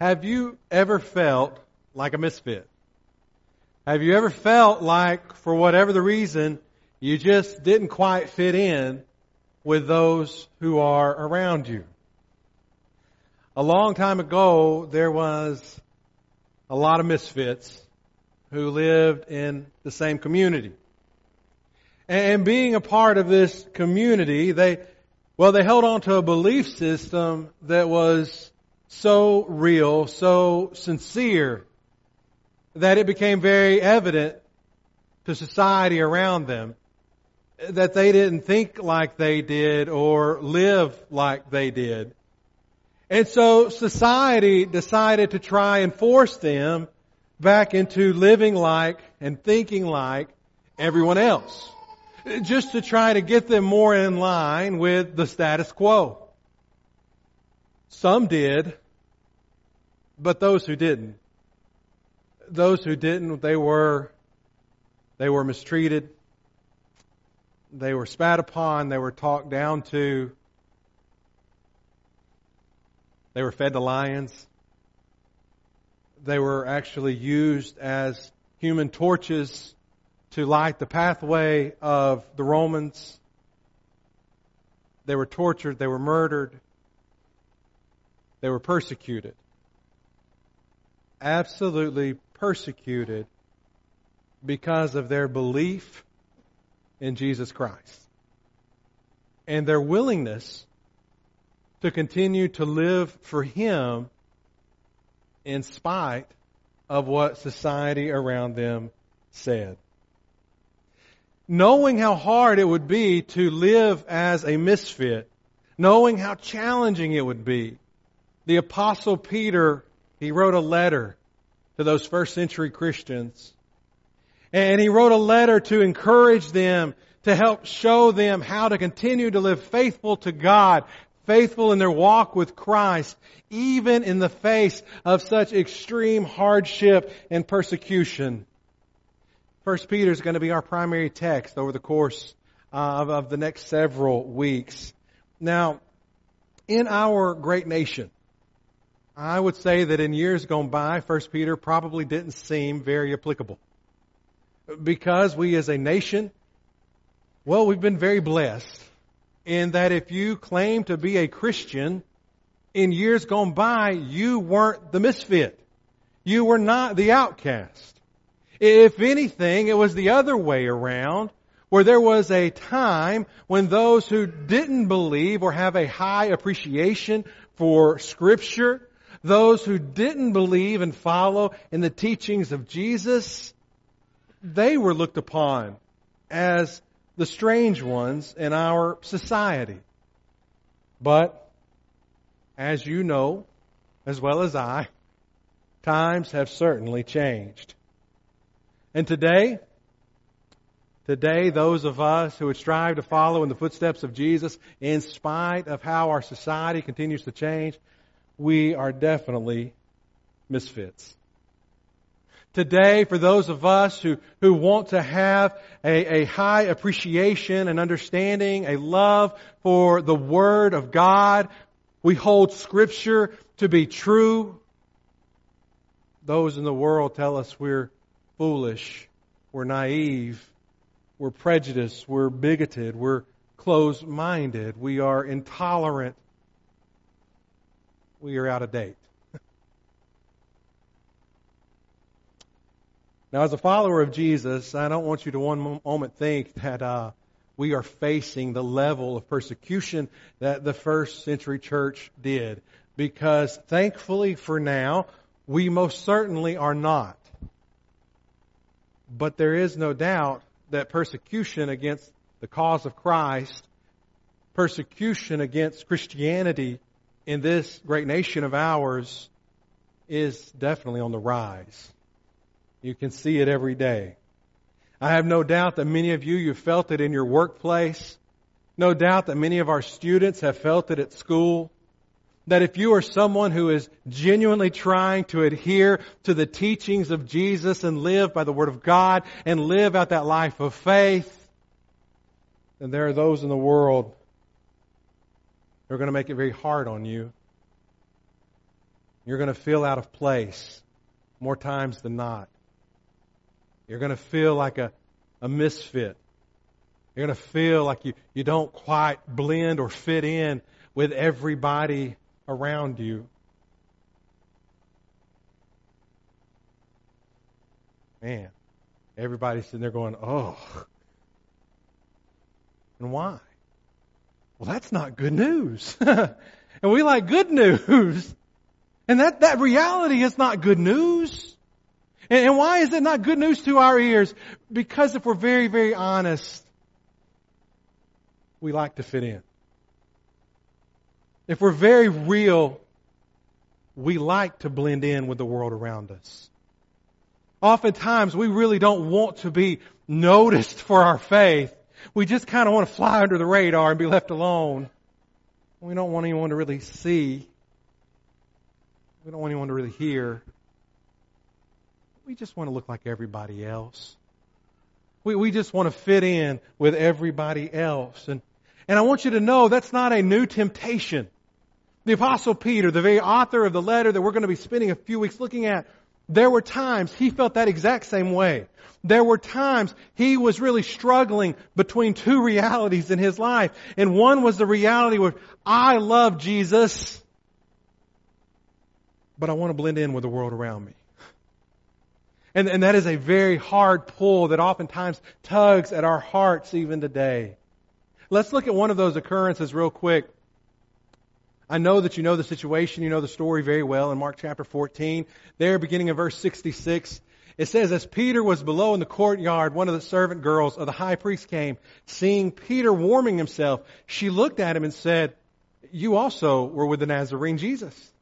Have you ever felt like a misfit? Have you ever felt like, for whatever the reason, you just didn't quite fit in with those who are around you? A long time ago, there was a lot of misfits who lived in the same community. And being a part of this community, they, well, they held on to a belief system that was so real, so sincere, that it became very evident to society around them that they didn't think like they did or live like they did. And so society decided to try and force them back into living like and thinking like everyone else. Just to try to get them more in line with the status quo. Some did, but those who didn't, those who didn't, they were, they were mistreated. They were spat upon. They were talked down to. They were fed to lions. They were actually used as human torches to light the pathway of the Romans. They were tortured. They were murdered. They were persecuted. Absolutely persecuted because of their belief in Jesus Christ and their willingness to continue to live for Him in spite of what society around them said. Knowing how hard it would be to live as a misfit, knowing how challenging it would be, the apostle Peter, he wrote a letter to those first century Christians. And he wrote a letter to encourage them, to help show them how to continue to live faithful to God, faithful in their walk with Christ, even in the face of such extreme hardship and persecution. First Peter is going to be our primary text over the course uh, of, of the next several weeks. Now, in our great nation, I would say that in years gone by, 1 Peter probably didn't seem very applicable. Because we as a nation, well, we've been very blessed in that if you claim to be a Christian, in years gone by, you weren't the misfit. You were not the outcast. If anything, it was the other way around, where there was a time when those who didn't believe or have a high appreciation for Scripture those who didn't believe and follow in the teachings of Jesus, they were looked upon as the strange ones in our society. But, as you know, as well as I, times have certainly changed. And today, today, those of us who would strive to follow in the footsteps of Jesus, in spite of how our society continues to change, we are definitely misfits. Today, for those of us who, who want to have a, a high appreciation and understanding, a love for the Word of God, we hold Scripture to be true. Those in the world tell us we're foolish, we're naive, we're prejudiced, we're bigoted, we're closed minded, we are intolerant, we are out of date. now, as a follower of Jesus, I don't want you to one moment think that uh, we are facing the level of persecution that the first century church did. Because thankfully for now, we most certainly are not. But there is no doubt that persecution against the cause of Christ, persecution against Christianity, in this great nation of ours is definitely on the rise. You can see it every day. I have no doubt that many of you, you felt it in your workplace. No doubt that many of our students have felt it at school. That if you are someone who is genuinely trying to adhere to the teachings of Jesus and live by the Word of God and live out that life of faith, then there are those in the world they're going to make it very hard on you. You're going to feel out of place more times than not. You're going to feel like a, a misfit. You're going to feel like you, you don't quite blend or fit in with everybody around you. Man, everybody's sitting there going, oh. And why? Well, that's not good news. and we like good news. And that, that reality is not good news. And, and why is it not good news to our ears? Because if we're very, very honest, we like to fit in. If we're very real, we like to blend in with the world around us. Oftentimes, we really don't want to be noticed for our faith. We just kind of want to fly under the radar and be left alone. We don't want anyone to really see. We don't want anyone to really hear. We just want to look like everybody else. We, we just want to fit in with everybody else. And, and I want you to know that's not a new temptation. The apostle Peter, the very author of the letter that we're going to be spending a few weeks looking at, there were times he felt that exact same way. There were times he was really struggling between two realities in his life. And one was the reality where I love Jesus, but I want to blend in with the world around me. And, and that is a very hard pull that oftentimes tugs at our hearts even today. Let's look at one of those occurrences real quick. I know that you know the situation, you know the story very well in Mark chapter 14. There, beginning in verse 66, it says, As Peter was below in the courtyard, one of the servant girls of the high priest came. Seeing Peter warming himself, she looked at him and said, You also were with the Nazarene Jesus.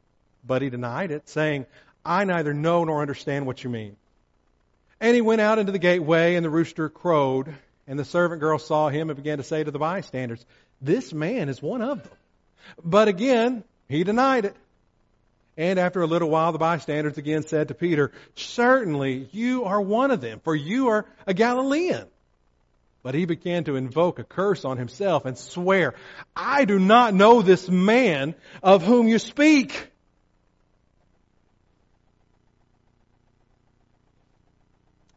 But he denied it, saying, I neither know nor understand what you mean. And he went out into the gateway, and the rooster crowed. And the servant girl saw him and began to say to the bystanders, This man is one of them. But again, he denied it. And after a little while, the bystanders again said to Peter, Certainly you are one of them, for you are a Galilean. But he began to invoke a curse on himself and swear, I do not know this man of whom you speak.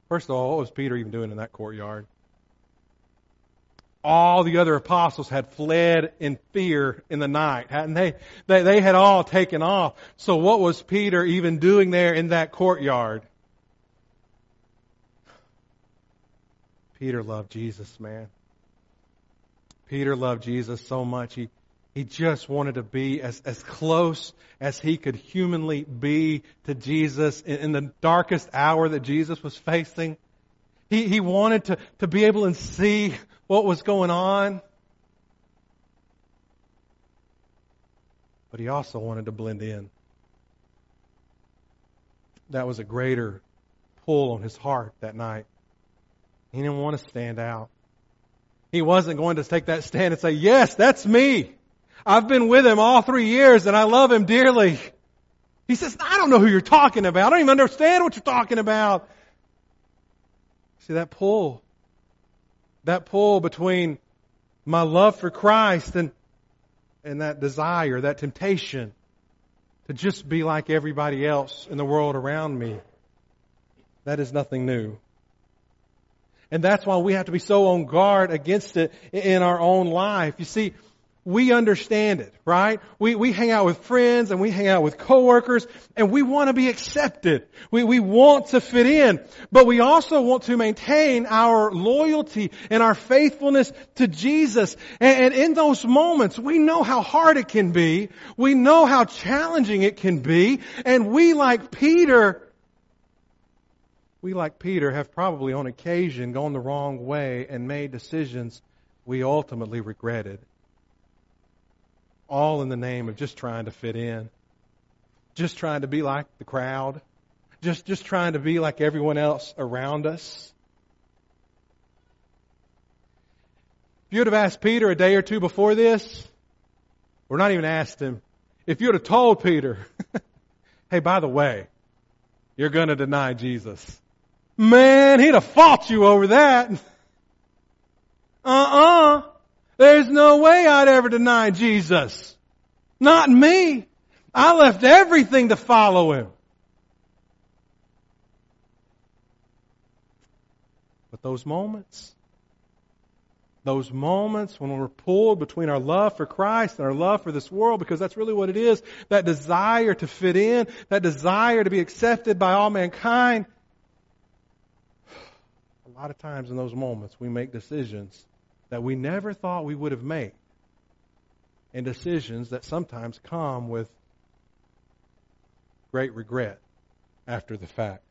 First of all, what was Peter even doing in that courtyard? All the other apostles had fled in fear in the night, hadn't they? They, they had all taken off. So what was Peter even doing there in that courtyard? Peter loved Jesus, man. Peter loved Jesus so much. He, he just wanted to be as, as close as he could humanly be to Jesus in, in the darkest hour that Jesus was facing. He, he wanted to, to be able to see what was going on. But he also wanted to blend in. That was a greater pull on his heart that night. He didn't want to stand out. He wasn't going to take that stand and say, yes, that's me. I've been with him all three years and I love him dearly. He says, I don't know who you're talking about. I don't even understand what you're talking about. See that pull that pull between my love for Christ and, and that desire, that temptation to just be like everybody else in the world around me. That is nothing new. And that's why we have to be so on guard against it in our own life. You see, we understand it, right? We, we hang out with friends and we hang out with coworkers and we want to be accepted. We, we want to fit in, but we also want to maintain our loyalty and our faithfulness to Jesus. And, and in those moments, we know how hard it can be. We know how challenging it can be. And we like Peter, we like Peter have probably on occasion gone the wrong way and made decisions we ultimately regretted all in the name of just trying to fit in, just trying to be like the crowd, just, just trying to be like everyone else around us. If you would have asked Peter a day or two before this, or not even asked him, if you would have told Peter, hey, by the way, you're going to deny Jesus. Man, he'd have fought you over that. Uh-uh. There's no way I'd ever deny Jesus. Not me. I left everything to follow him. But those moments, those moments when we're pulled between our love for Christ and our love for this world, because that's really what it is, that desire to fit in, that desire to be accepted by all mankind, a lot of times in those moments we make decisions that we never thought we would have made. And decisions that sometimes come with great regret after the fact.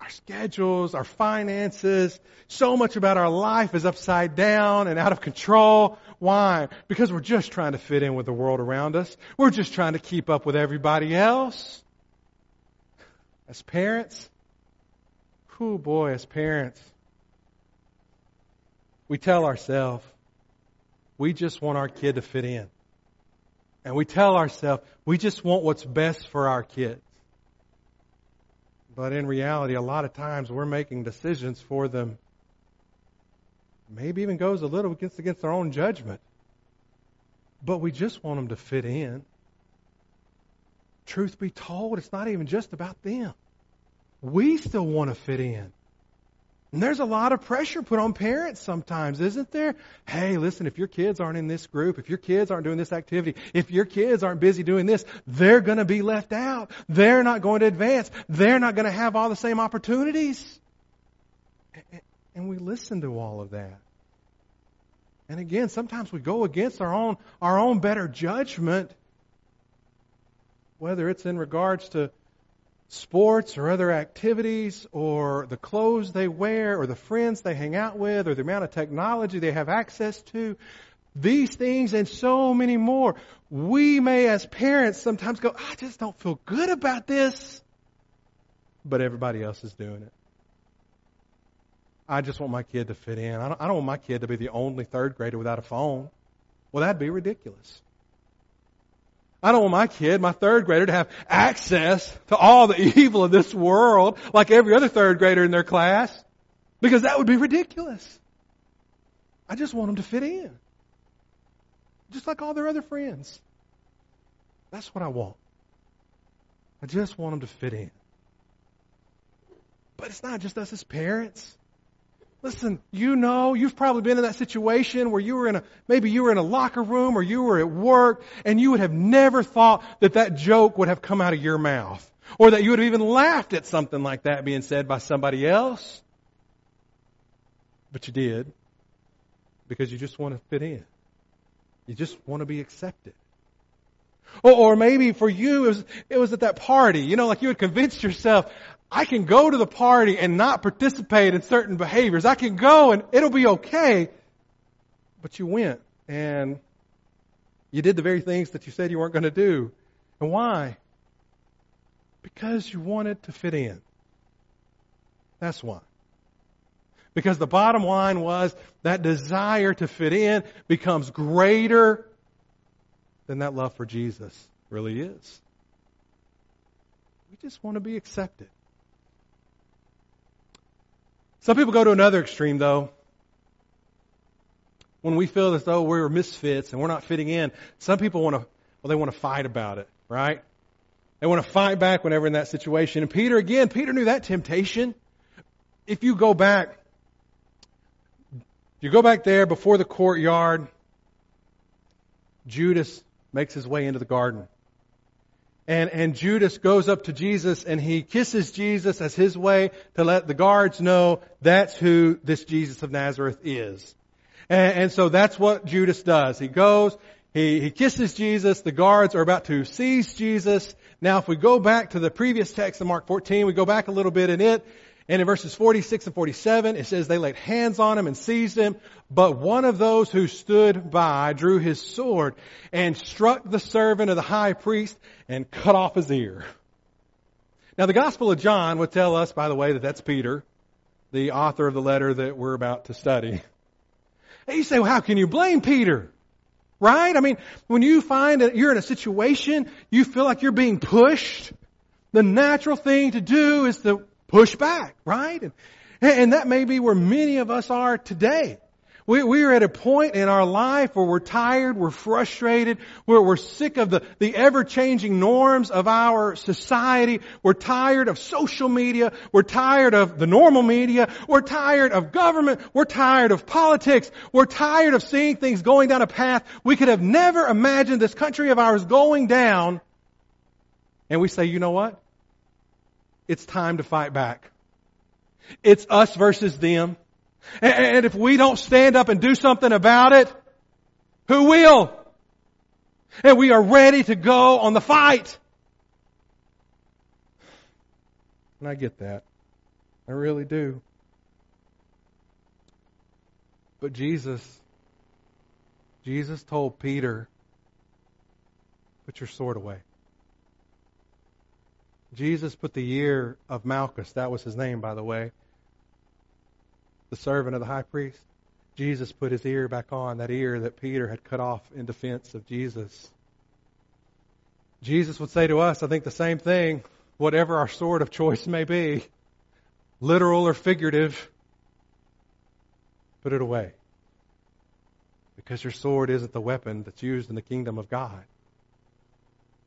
Our schedules, our finances, so much about our life is upside down and out of control. Why? Because we're just trying to fit in with the world around us. We're just trying to keep up with everybody else. As parents, oh boy, as parents, we tell ourselves, we just want our kid to fit in. And we tell ourselves, we just want what's best for our kids. But in reality, a lot of times we're making decisions for them. Maybe even goes a little against against our own judgment. But we just want them to fit in. Truth be told, it's not even just about them. We still want to fit in. And there's a lot of pressure put on parents sometimes, isn't there? Hey, listen, if your kids aren't in this group, if your kids aren't doing this activity, if your kids aren't busy doing this, they're going to be left out. They're not going to advance. They're not going to have all the same opportunities. And we listen to all of that. And again, sometimes we go against our own, our own better judgment, whether it's in regards to sports or other activities or the clothes they wear or the friends they hang out with or the amount of technology they have access to. These things and so many more. We may as parents sometimes go, I just don't feel good about this. But everybody else is doing it. I just want my kid to fit in. I don't, I don't want my kid to be the only third grader without a phone. Well, that'd be ridiculous. I don't want my kid, my third grader, to have access to all the evil of this world like every other third grader in their class because that would be ridiculous. I just want them to fit in. Just like all their other friends. That's what I want. I just want them to fit in. But it's not just us as parents. Listen, you know, you've probably been in that situation where you were in a, maybe you were in a locker room or you were at work and you would have never thought that that joke would have come out of your mouth. Or that you would have even laughed at something like that being said by somebody else. But you did. Because you just want to fit in. You just want to be accepted. Or, or maybe for you, it was, it was at that party. You know, like you had convinced yourself, I can go to the party and not participate in certain behaviors. I can go and it'll be okay. But you went and you did the very things that you said you weren't going to do. And why? Because you wanted to fit in. That's why. Because the bottom line was that desire to fit in becomes greater than that love for Jesus really is. We just want to be accepted. Some people go to another extreme, though. When we feel as though we're misfits and we're not fitting in, some people want to, well, they want to fight about it, right? They want to fight back whenever in that situation. And Peter, again, Peter knew that temptation. If you go back, you go back there before the courtyard, Judas makes his way into the garden. And, and Judas goes up to Jesus and he kisses Jesus as his way to let the guards know that's who this Jesus of Nazareth is. And, and so that's what Judas does. He goes, he, he kisses Jesus, the guards are about to seize Jesus. Now if we go back to the previous text in Mark 14, we go back a little bit in it, and in verses 46 and 47, it says they laid hands on him and seized him, but one of those who stood by drew his sword and struck the servant of the high priest and cut off his ear. Now the Gospel of John would tell us, by the way, that that's Peter, the author of the letter that we're about to study. And you say, well, how can you blame Peter? Right? I mean, when you find that you're in a situation, you feel like you're being pushed, the natural thing to do is to push back, right? And, and that may be where many of us are today. We, we are at a point in our life where we're tired, we're frustrated, where we're sick of the, the ever-changing norms of our society. We're tired of social media. We're tired of the normal media. We're tired of government. We're tired of politics. We're tired of seeing things going down a path we could have never imagined this country of ours going down. And we say, you know what? It's time to fight back. It's us versus them. And if we don't stand up and do something about it, who will? And we are ready to go on the fight. And I get that. I really do. But Jesus, Jesus told Peter, put your sword away. Jesus put the ear of Malchus, that was his name, by the way, the servant of the high priest. Jesus put his ear back on, that ear that Peter had cut off in defense of Jesus. Jesus would say to us, I think the same thing, whatever our sword of choice may be, literal or figurative, put it away. Because your sword isn't the weapon that's used in the kingdom of God.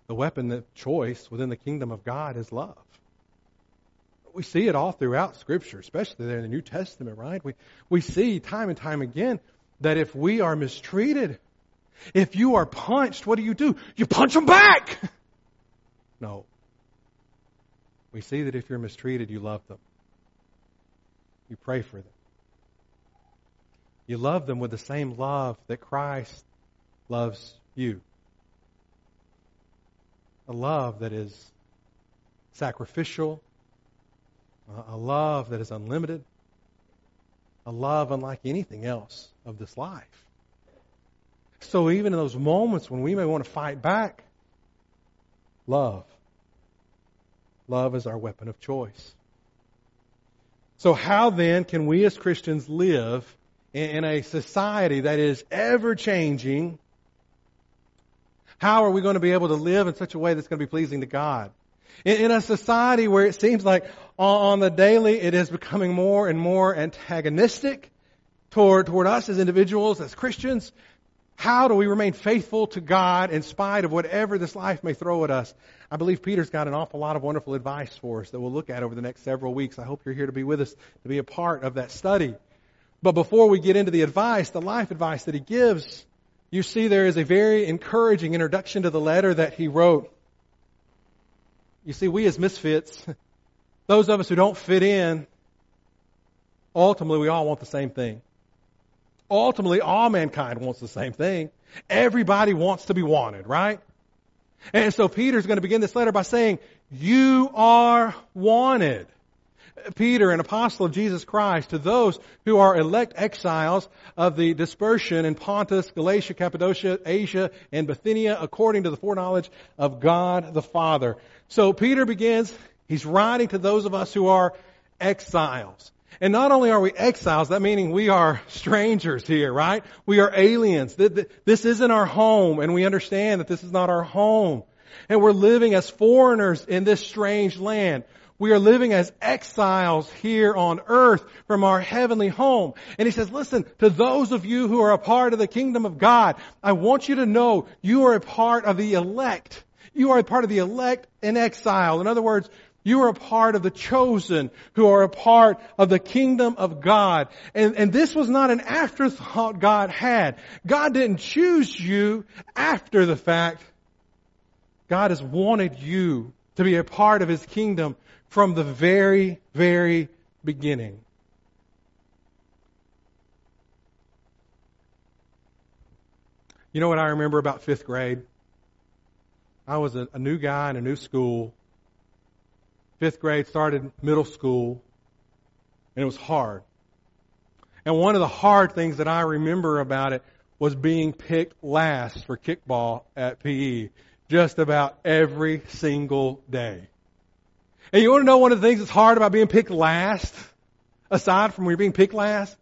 The weapon of choice within the kingdom of God is love. We see it all throughout Scripture, especially there in the New Testament, right? We, we see time and time again that if we are mistreated, if you are punched, what do you do? You punch them back! No. We see that if you're mistreated, you love them. You pray for them. You love them with the same love that Christ loves you a love that is sacrificial, a love that is unlimited, a love unlike anything else of this life. So even in those moments when we may want to fight back, love. Love is our weapon of choice. So how then can we as Christians live in a society that is ever changing how are we going to be able to live in such a way that's going to be pleasing to God? In, in a society where it seems like on the daily it is becoming more and more antagonistic toward, toward us as individuals, as Christians, how do we remain faithful to God in spite of whatever this life may throw at us? I believe Peter's got an awful lot of wonderful advice for us that we'll look at over the next several weeks. I hope you're here to be with us, to be a part of that study. But before we get into the advice, the life advice that he gives, you see there is a very encouraging introduction to the letter that he wrote. You see, we as misfits, those of us who don't fit in, ultimately we all want the same thing. Ultimately, all mankind wants the same thing. Everybody wants to be wanted, right? And so Peter's going to begin this letter by saying, you are wanted. Peter, an apostle of Jesus Christ, to those who are elect exiles of the dispersion in Pontus, Galatia, Cappadocia, Asia, and Bithynia, according to the foreknowledge of God the Father. So Peter begins, he's writing to those of us who are exiles. And not only are we exiles, that meaning we are strangers here, right? We are aliens. This isn't our home, and we understand that this is not our home. And we're living as foreigners in this strange land. We are living as exiles here on earth from our heavenly home. And he says, listen, to those of you who are a part of the kingdom of God, I want you to know you are a part of the elect. You are a part of the elect in exile. In other words, you are a part of the chosen who are a part of the kingdom of God. And, and this was not an afterthought God had. God didn't choose you after the fact. God has wanted you to be a part of His kingdom from the very, very beginning. You know what I remember about fifth grade? I was a, a, new guy in a new school. Fifth grade started middle school, and it was hard. And one of the hard things that I remember about it was being picked last for kickball at PE just about every single day. And you want to know one of the things that's hard about being picked last, aside from when you're being picked last?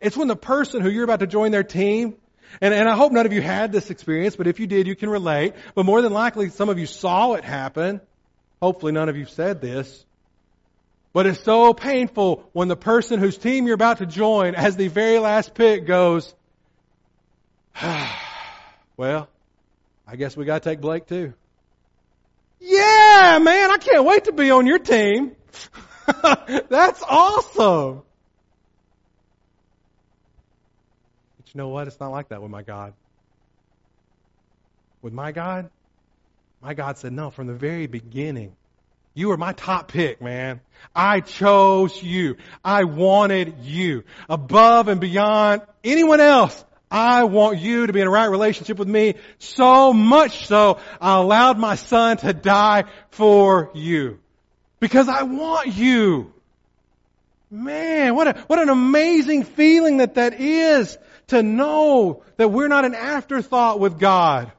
It's when the person who you're about to join their team, and, and I hope none of you had this experience, but if you did, you can relate. But more than likely, some of you saw it happen. Hopefully none of you said this. But it's so painful when the person whose team you're about to join as the very last pick goes, well, I guess we gotta take Blake too. Yeah, man, I can't wait to be on your team. That's awesome. But you know what? It's not like that with my God. With my God, my God said, no, from the very beginning, you were my top pick, man. I chose you. I wanted you. Above and beyond anyone else, I want you to be in a right relationship with me so much so I allowed my son to die for you. Because I want you. Man, what a, what an amazing feeling that that is to know that we're not an afterthought with God.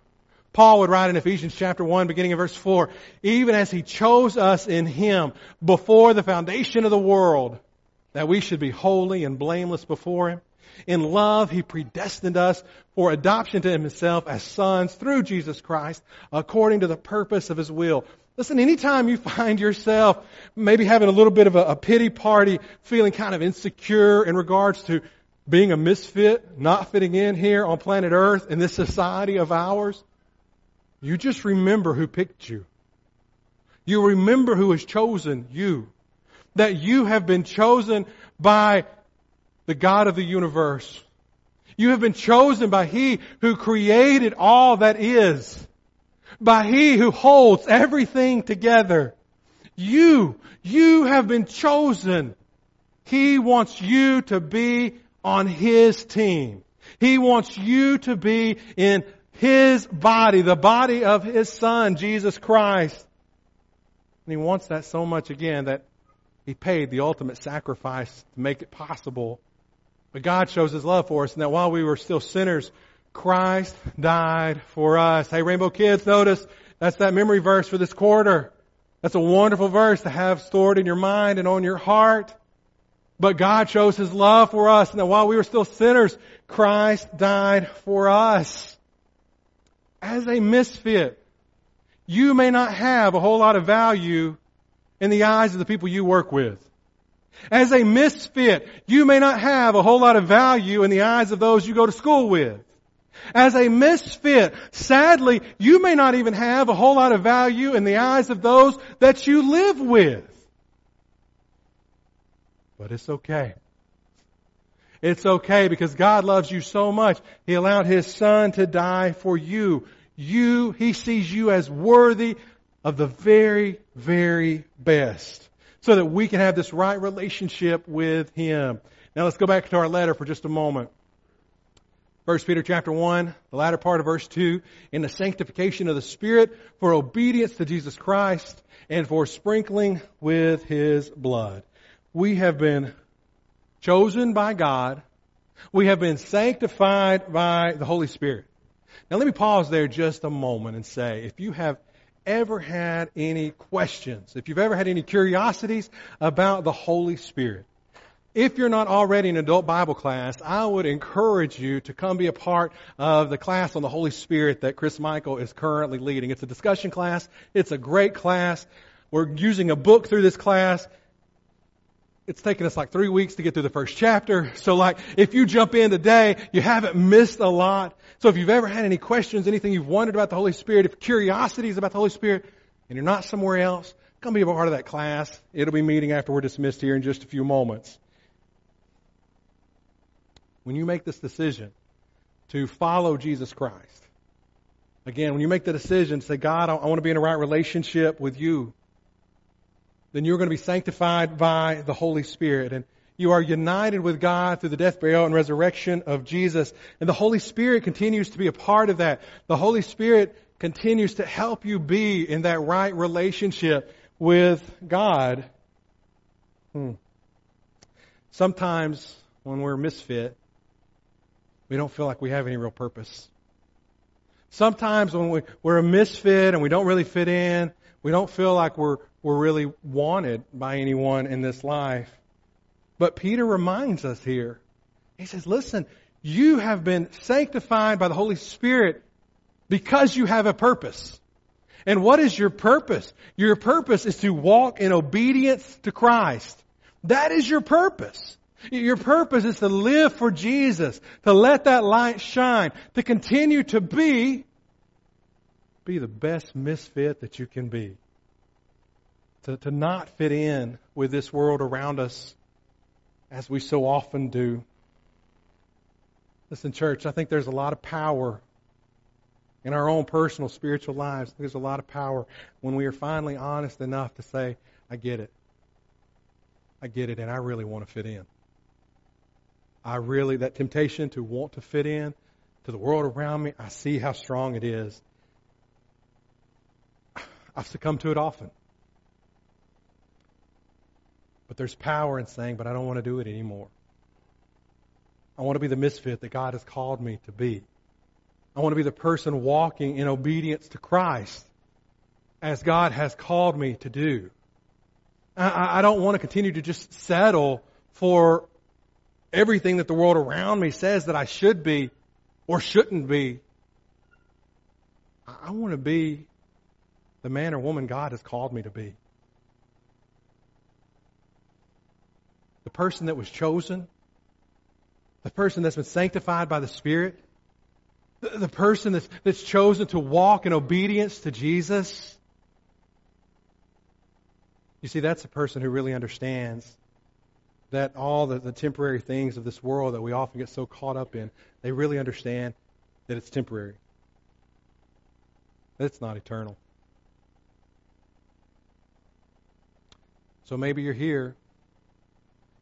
Paul would write in Ephesians chapter 1 beginning in verse 4, even as he chose us in him before the foundation of the world, that we should be holy and blameless before him. In love, He predestined us for adoption to Himself as sons through Jesus Christ, according to the purpose of His will. Listen, anytime you find yourself maybe having a little bit of a, a pity party, feeling kind of insecure in regards to being a misfit, not fitting in here on planet Earth in this society of ours, you just remember who picked you. You remember who has chosen you. That you have been chosen by the God of the universe. You have been chosen by He who created all that is. By He who holds everything together. You, you have been chosen. He wants you to be on His team. He wants you to be in His body, the body of His Son, Jesus Christ. And He wants that so much again that He paid the ultimate sacrifice to make it possible but God shows His love for us and that while we were still sinners, Christ died for us. Hey, Rainbow Kids, notice that's that memory verse for this quarter. That's a wonderful verse to have stored in your mind and on your heart. But God shows His love for us and that while we were still sinners, Christ died for us. As a misfit, you may not have a whole lot of value in the eyes of the people you work with. As a misfit, you may not have a whole lot of value in the eyes of those you go to school with. As a misfit, sadly, you may not even have a whole lot of value in the eyes of those that you live with. But it's okay. It's okay because God loves you so much. He allowed His Son to die for you. You, He sees you as worthy of the very, very best so that we can have this right relationship with Him. Now let's go back to our letter for just a moment. First Peter chapter 1, the latter part of verse 2, in the sanctification of the Spirit for obedience to Jesus Christ and for sprinkling with His blood. We have been chosen by God. We have been sanctified by the Holy Spirit. Now let me pause there just a moment and say, if you have ever had any questions, if you've ever had any curiosities about the Holy Spirit, if you're not already in adult Bible class, I would encourage you to come be a part of the class on the Holy Spirit that Chris Michael is currently leading. It's a discussion class. It's a great class. We're using a book through this class it's taken us like three weeks to get through the first chapter. So like, if you jump in today, you haven't missed a lot. So if you've ever had any questions, anything you've wondered about the Holy Spirit, if curiosity is about the Holy Spirit, and you're not somewhere else, come be a part of that class. It'll be meeting after we're dismissed here in just a few moments. When you make this decision to follow Jesus Christ, again, when you make the decision, to say, God, I want to be in a right relationship with you then you're going to be sanctified by the Holy Spirit. And you are united with God through the death, burial, and resurrection of Jesus. And the Holy Spirit continues to be a part of that. The Holy Spirit continues to help you be in that right relationship with God. Hmm. Sometimes when we're misfit, we don't feel like we have any real purpose. Sometimes when we, we're a misfit and we don't really fit in, we don't feel like we're, we're really wanted by anyone in this life. But Peter reminds us here. He says, listen, you have been sanctified by the Holy Spirit because you have a purpose. And what is your purpose? Your purpose is to walk in obedience to Christ. That is your purpose. Your purpose is to live for Jesus, to let that light shine, to continue to be, be the best misfit that you can be. To, to not fit in with this world around us as we so often do. Listen, church, I think there's a lot of power in our own personal spiritual lives. There's a lot of power when we are finally honest enough to say, I get it. I get it, and I really want to fit in. I really, that temptation to want to fit in to the world around me, I see how strong it is. I've succumbed to it often. But there's power in saying, but I don't want to do it anymore. I want to be the misfit that God has called me to be. I want to be the person walking in obedience to Christ as God has called me to do. I, I don't want to continue to just settle for everything that the world around me says that I should be or shouldn't be. I want to be the man or woman God has called me to be. Person that was chosen, the person that's been sanctified by the Spirit, the, the person that's, that's chosen to walk in obedience to Jesus. You see, that's a person who really understands that all the, the temporary things of this world that we often get so caught up in, they really understand that it's temporary. It's not eternal. So maybe you're here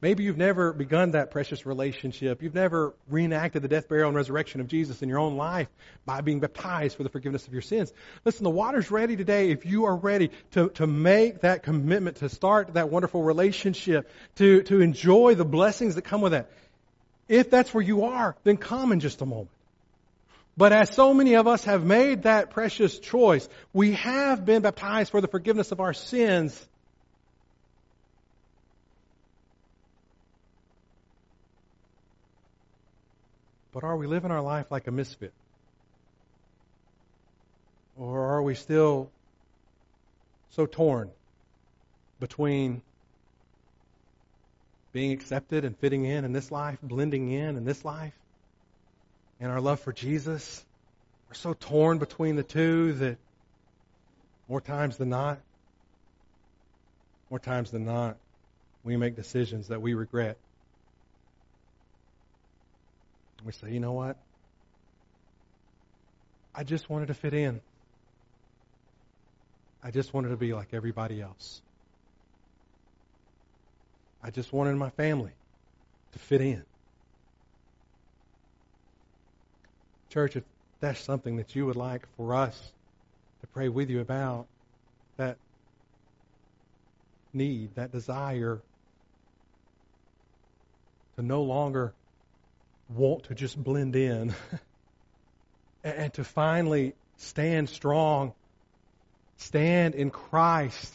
Maybe you've never begun that precious relationship. You've never reenacted the death, burial, and resurrection of Jesus in your own life by being baptized for the forgiveness of your sins. Listen, the water's ready today if you are ready to, to make that commitment, to start that wonderful relationship, to, to enjoy the blessings that come with that. If that's where you are, then come in just a moment. But as so many of us have made that precious choice, we have been baptized for the forgiveness of our sins But are we living our life like a misfit? Or are we still so torn between being accepted and fitting in in this life, blending in in this life, and our love for Jesus? We're so torn between the two that more times than not, more times than not, we make decisions that we regret we say, you know what? I just wanted to fit in. I just wanted to be like everybody else. I just wanted my family to fit in. Church, if that's something that you would like for us to pray with you about, that need, that desire to no longer want to just blend in and to finally stand strong, stand in Christ,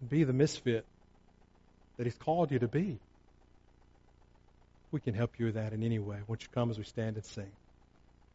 and be the misfit that He's called you to be. We can help you with that in any way. Won't you come as we stand and sing?